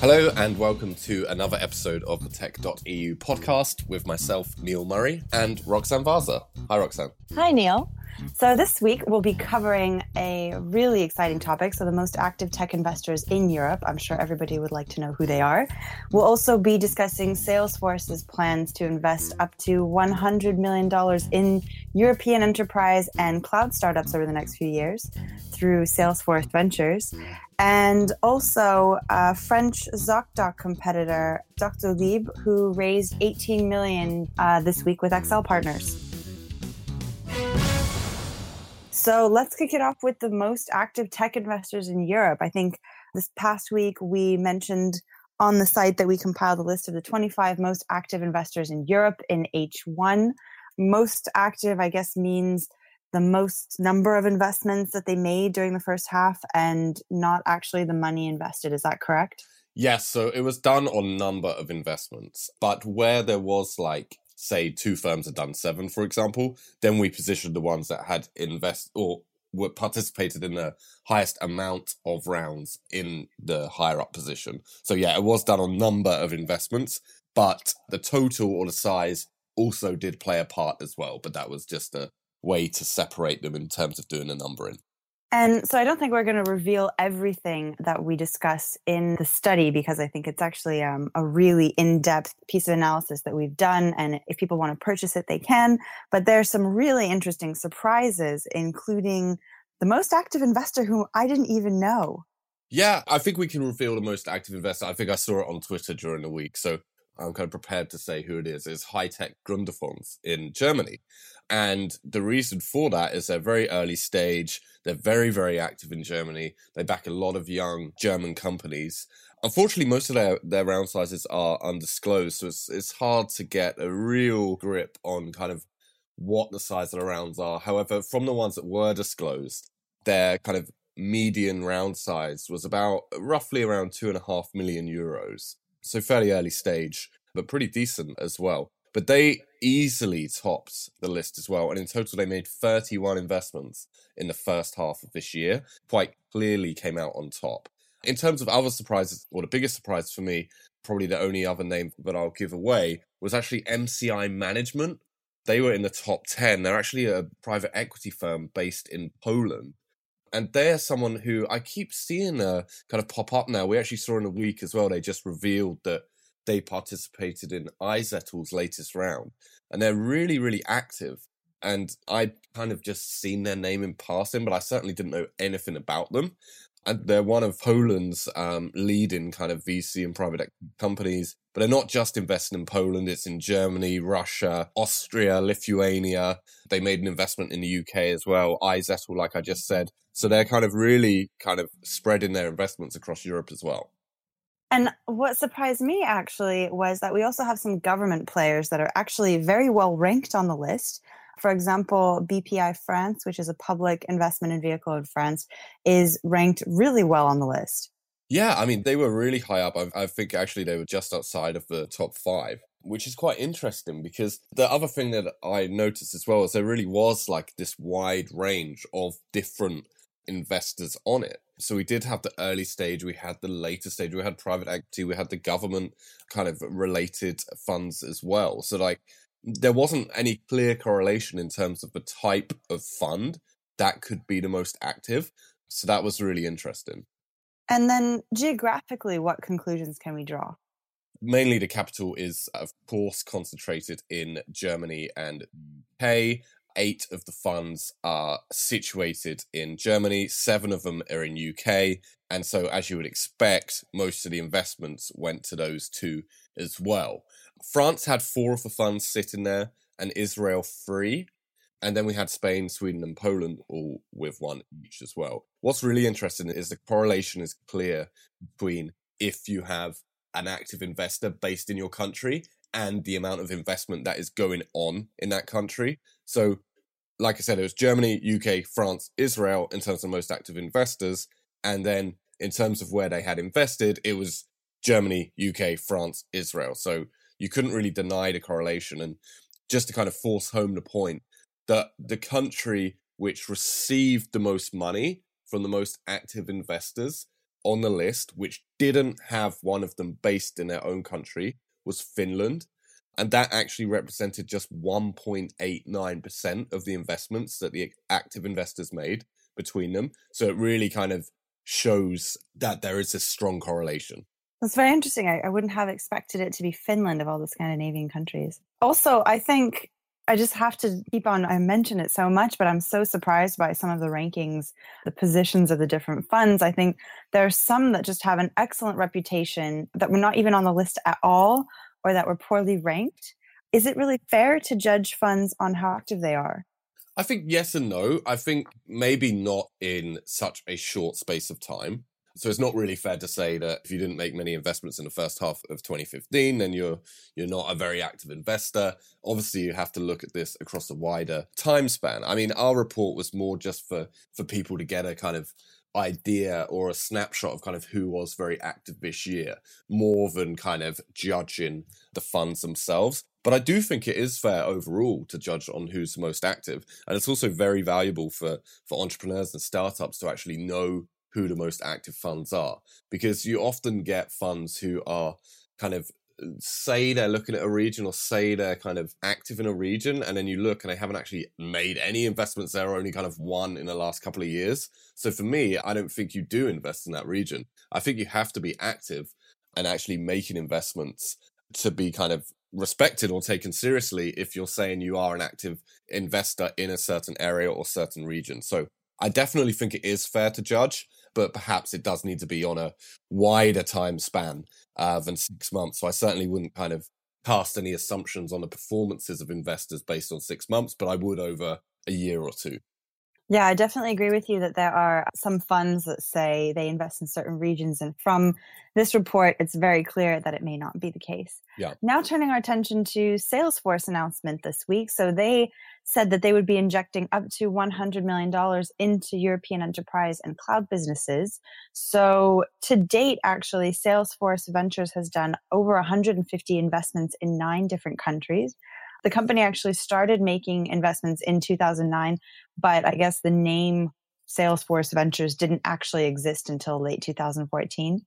Hello, and welcome to another episode of the Tech.eu podcast with myself, Neil Murray, and Roxanne Vaza. Hi, Roxanne. Hi, Neil. So, this week we'll be covering a really exciting topic. So, the most active tech investors in Europe. I'm sure everybody would like to know who they are. We'll also be discussing Salesforce's plans to invest up to $100 million in European enterprise and cloud startups over the next few years through Salesforce Ventures. And also a French ZocDoc competitor, Doctolib, who raised 18 million uh, this week with Accel Partners. So let's kick it off with the most active tech investors in Europe. I think this past week we mentioned on the site that we compiled a list of the 25 most active investors in Europe in H1. Most active, I guess, means the most number of investments that they made during the first half and not actually the money invested. Is that correct? Yes, so it was done on number of investments, but where there was like say two firms had done seven, for example, then we positioned the ones that had invest or were participated in the highest amount of rounds in the higher up position. So yeah, it was done on number of investments, but the total or the size also did play a part as well. But that was just a way to separate them in terms of doing the numbering. And so I don't think we're going to reveal everything that we discuss in the study because I think it's actually um, a really in depth piece of analysis that we've done. And if people want to purchase it, they can. But there's some really interesting surprises, including the most active investor whom I didn't even know. Yeah, I think we can reveal the most active investor. I think I saw it on Twitter during the week. So I'm kind of prepared to say who it is. It's High Tech Gründerfonds in Germany. And the reason for that is they're very early stage. They're very, very active in Germany. They back a lot of young German companies. Unfortunately, most of their, their round sizes are undisclosed. So it's, it's hard to get a real grip on kind of what the size of the rounds are. However, from the ones that were disclosed, their kind of median round size was about roughly around two and a half million euros. So fairly early stage, but pretty decent as well. But they easily topped the list as well. And in total, they made 31 investments in the first half of this year, quite clearly came out on top. In terms of other surprises, or the biggest surprise for me, probably the only other name that I'll give away, was actually MCI Management. They were in the top 10. They're actually a private equity firm based in Poland. And they're someone who I keep seeing uh, kind of pop up now. We actually saw in a week as well, they just revealed that they participated in iZettle's latest round, and they're really, really active. And I'd kind of just seen their name in passing, but I certainly didn't know anything about them. And they're one of Poland's um, leading kind of VC and private companies. But they're not just investing in Poland, it's in Germany, Russia, Austria, Lithuania. They made an investment in the UK as well, iZettle, like I just said. So they're kind of really kind of spreading their investments across Europe as well. And what surprised me actually was that we also have some government players that are actually very well ranked on the list. For example, BPI France, which is a public investment in vehicle in France, is ranked really well on the list. Yeah, I mean, they were really high up. I, I think actually they were just outside of the top five which is quite interesting because the other thing that I noticed as well is there really was like this wide range of different investors on it. So we did have the early stage, we had the later stage, we had private equity, we had the government kind of related funds as well. So like there wasn't any clear correlation in terms of the type of fund that could be the most active. So that was really interesting. And then geographically, what conclusions can we draw? Mainly the capital is, of course, concentrated in Germany and UK eight of the funds are situated in Germany, seven of them are in UK. And so, as you would expect, most of the investments went to those two as well. France had four of the funds sitting there, and Israel three. And then we had Spain, Sweden, and Poland all with one each as well. What's really interesting is the correlation is clear between if you have an active investor based in your country and the amount of investment that is going on in that country. So, like I said, it was Germany, UK, France, Israel in terms of most active investors. And then in terms of where they had invested, it was Germany, UK, France, Israel. So you couldn't really deny the correlation. And just to kind of force home the point that the country which received the most money from the most active investors on the list, which didn't have one of them based in their own country, was Finland. And that actually represented just 1.89% of the investments that the active investors made between them. So it really kind of shows that there is a strong correlation. That's very interesting. I, I wouldn't have expected it to be Finland of all the Scandinavian countries. Also, I think I just have to keep on. I mention it so much, but I'm so surprised by some of the rankings, the positions of the different funds. I think there are some that just have an excellent reputation that were not even on the list at all or that were poorly ranked. Is it really fair to judge funds on how active they are? I think yes and no. I think maybe not in such a short space of time. So it's not really fair to say that if you didn't make many investments in the first half of 2015, then you're you're not a very active investor. Obviously, you have to look at this across a wider time span. I mean, our report was more just for for people to get a kind of idea or a snapshot of kind of who was very active this year, more than kind of judging the funds themselves. But I do think it is fair overall to judge on who's most active. And it's also very valuable for, for entrepreneurs and startups to actually know who the most active funds are because you often get funds who are kind of say they're looking at a region or say they're kind of active in a region and then you look and they haven't actually made any investments. There or only kind of one in the last couple of years. So for me i don't think you do invest in that region. I think you have to be active and actually making investments to be kind of respected or taken seriously if you're saying you are an active investor in a certain area or certain region. So i definitely think it is fair to judge but perhaps it does need to be on a wider time span uh, than six months. So I certainly wouldn't kind of cast any assumptions on the performances of investors based on six months, but I would over a year or two. Yeah, I definitely agree with you that there are some funds that say they invest in certain regions. And from this report, it's very clear that it may not be the case. Yeah. Now turning our attention to Salesforce announcement this week. So they said that they would be injecting up to $100 million into European enterprise and cloud businesses. So, to date, actually, Salesforce Ventures has done over 150 investments in nine different countries. The company actually started making investments in 2009, but I guess the name Salesforce Ventures didn't actually exist until late 2014.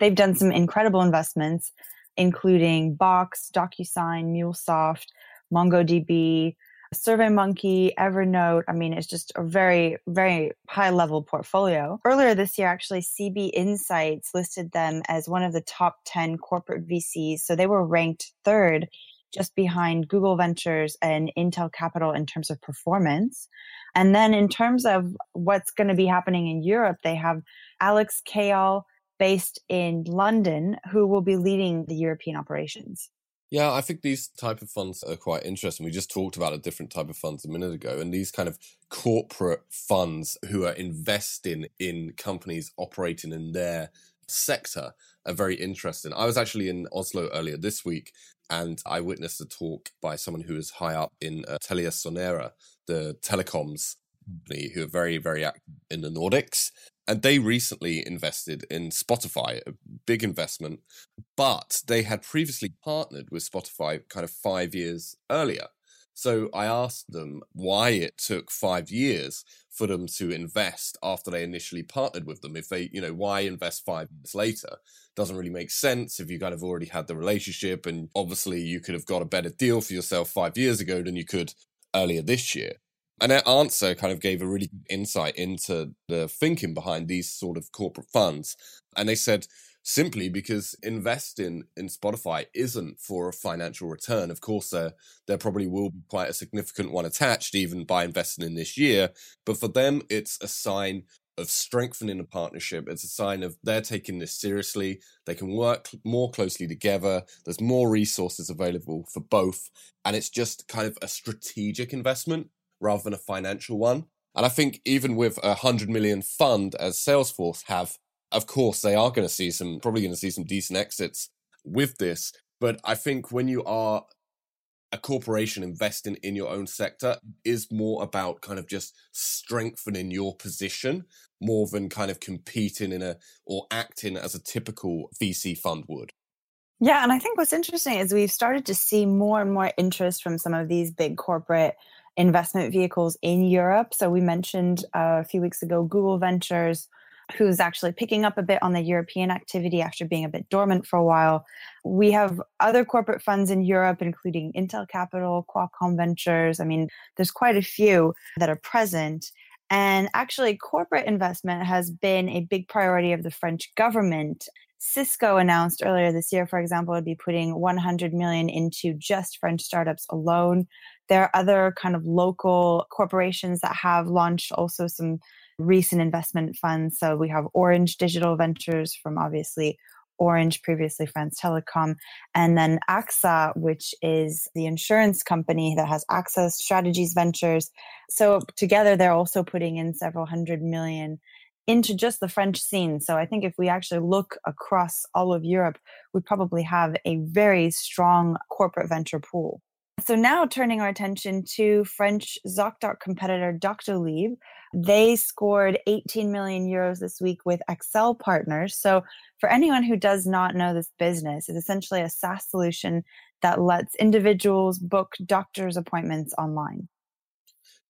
They've done some incredible investments, including Box, DocuSign, MuleSoft, MongoDB, SurveyMonkey, Evernote. I mean, it's just a very, very high level portfolio. Earlier this year, actually, CB Insights listed them as one of the top 10 corporate VCs. So they were ranked third, just behind Google Ventures and Intel Capital in terms of performance. And then in terms of what's going to be happening in Europe, they have Alex Kayal based in London who will be leading the European operations. Yeah, I think these type of funds are quite interesting. We just talked about a different type of funds a minute ago, and these kind of corporate funds who are investing in companies operating in their sector are very interesting. I was actually in Oslo earlier this week, and I witnessed a talk by someone who is high up in uh, Telia Sonera, the telecoms company, who are very, very active in the Nordics. And they recently invested in Spotify, a big investment, but they had previously partnered with Spotify kind of five years earlier. So I asked them why it took five years for them to invest after they initially partnered with them. If they, you know, why invest five years later? Doesn't really make sense if you kind of already had the relationship and obviously you could have got a better deal for yourself five years ago than you could earlier this year. And their answer kind of gave a really good insight into the thinking behind these sort of corporate funds. And they said, simply because investing in Spotify isn't for a financial return. Of course, there, there probably will be quite a significant one attached, even by investing in this year. But for them, it's a sign of strengthening a partnership. It's a sign of they're taking this seriously. They can work more closely together. There's more resources available for both. And it's just kind of a strategic investment rather than a financial one. And I think even with a hundred million fund as Salesforce have, of course, they are going to see some, probably going to see some decent exits with this. But I think when you are a corporation investing in your own sector is more about kind of just strengthening your position more than kind of competing in a or acting as a typical VC fund would. Yeah, and I think what's interesting is we've started to see more and more interest from some of these big corporate investment vehicles in Europe. So we mentioned uh, a few weeks ago Google Ventures, who's actually picking up a bit on the European activity after being a bit dormant for a while. We have other corporate funds in Europe, including Intel Capital, Qualcomm Ventures. I mean, there's quite a few that are present. And actually, corporate investment has been a big priority of the French government. Cisco announced earlier this year, for example, would be putting 100 million into just French startups alone. There are other kind of local corporations that have launched also some recent investment funds. So we have Orange Digital Ventures from obviously Orange, previously France Telecom, and then AXA, which is the insurance company that has AXA Strategic Ventures. So together, they're also putting in several hundred million into just the French scene. So I think if we actually look across all of Europe, we probably have a very strong corporate venture pool. So now turning our attention to French ZocDoc competitor Doctolib, they scored 18 million euros this week with Accel Partners. So for anyone who does not know this business, it's essentially a SaaS solution that lets individuals book doctor's appointments online.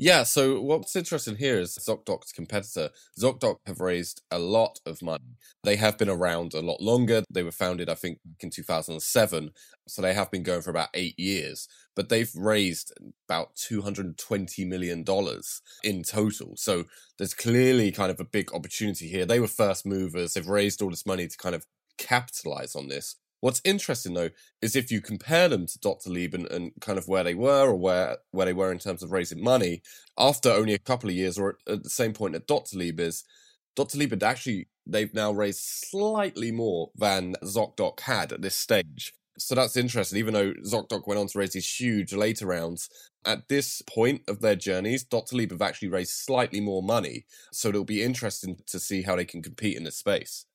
Yeah, so what's interesting here is ZocDoc's competitor. ZocDoc have raised a lot of money. They have been around a lot longer. They were founded, I think, in 2007. So they have been going for about eight years. But they've raised about $220 million in total. So there's clearly kind of a big opportunity here. They were first movers. They've raised all this money to kind of capitalize on this. What's interesting though is if you compare them to Doctolib and, and kind of where they were or where where they were in terms of raising money after only a couple of years, or at, the same point that Doctolib is, Doctolib had actually they've now raised slightly more than ZocDoc had at this stage. So that's interesting. Even though ZocDoc went on to raise these huge later rounds, at this point of their journeys, Doctolib have actually raised slightly more money. So it'll be interesting to see how they can compete in this space.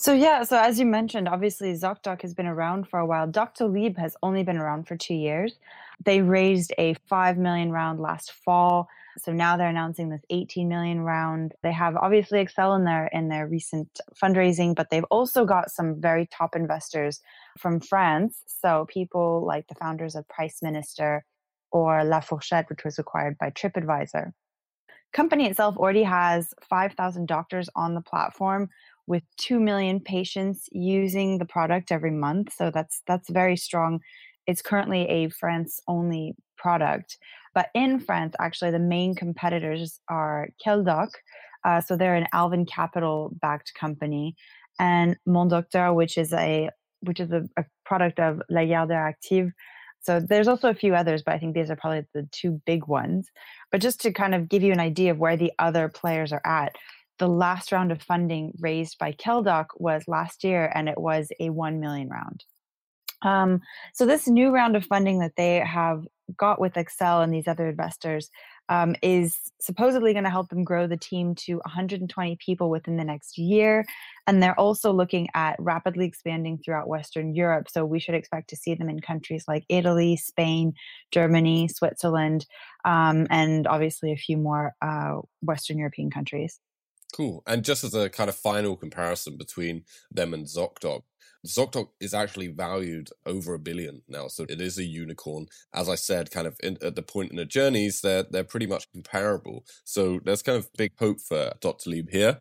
So yeah, so as you mentioned, obviously ZocDoc has been around for a while. Doctolib has only been around for two years. They raised a five million round last fall. So now they're announcing this 18 million round. They have obviously Accel in their in their recent fundraising, but they've also got some very top investors from France. So people like the founders of Price Minister or La Fourchette, which was acquired by TripAdvisor. Company itself already has 5,000 doctors on the platform with 2 million patients using the product every month so that's that's very strong. It's currently a france only product but in france actually the main competitors are keldoc uh, so they're an Alven Capital backed company and mon docteur which is a which is a, a product of la lagardère active. So there's also a few others but i think these are probably the two big ones. But just to kind of give you an idea of where the other players are at the last round of funding raised by Keldoc was last year, and it was a 1 million round. Um, so, this new round of funding that they have got with Accel and these other investors um, is supposedly going to help them grow the team to 120 people within the next year. And they're also looking at rapidly expanding throughout Western Europe. So, we should expect to see them in countries like Italy, Spain, Germany, Switzerland, um, and obviously a few more uh, Western European countries. Cool. And just as a kind of final comparison between them and ZocDoc, ZocDoc is actually valued over a billion now, so it is a unicorn. As I said, kind of in, at the point in the journeys, they're they're pretty much comparable. So there's kind of big hope for Doctolib here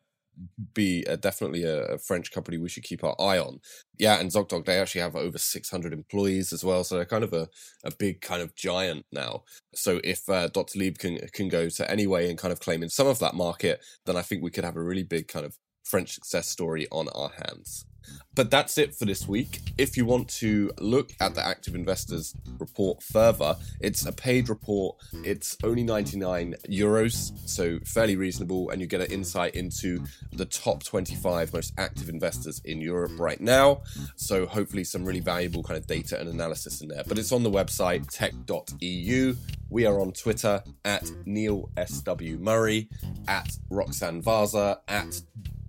be a, definitely a, a, French company we should keep our eye on. Yeah, and ZocDoc, they actually have over 600 employees as well. So they're kind of a, a big kind of giant now. So if uh, Doctolib can, can go to Anyway and kind of claim in some of that market, then I think we could have a really big kind of French success story on our hands. But that's it for this week. If you want to look at the active investors report further, it's a paid report. It's only 99 euros, so fairly reasonable, and you get an insight into the top 25 most active investors in Europe right now. So hopefully some really valuable kind of data and analysis in there. But it's on the website tech.eu. We are on Twitter at Neil S.W. Murray, at Roxanne Vaza, at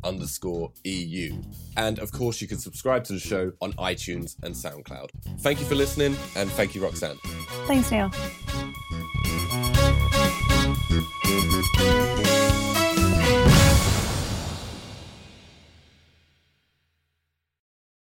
underscore EU. And of course, you can subscribe to the show on iTunes and SoundCloud. Thank you for listening, and thank you, Roxanne. Thanks, Neil.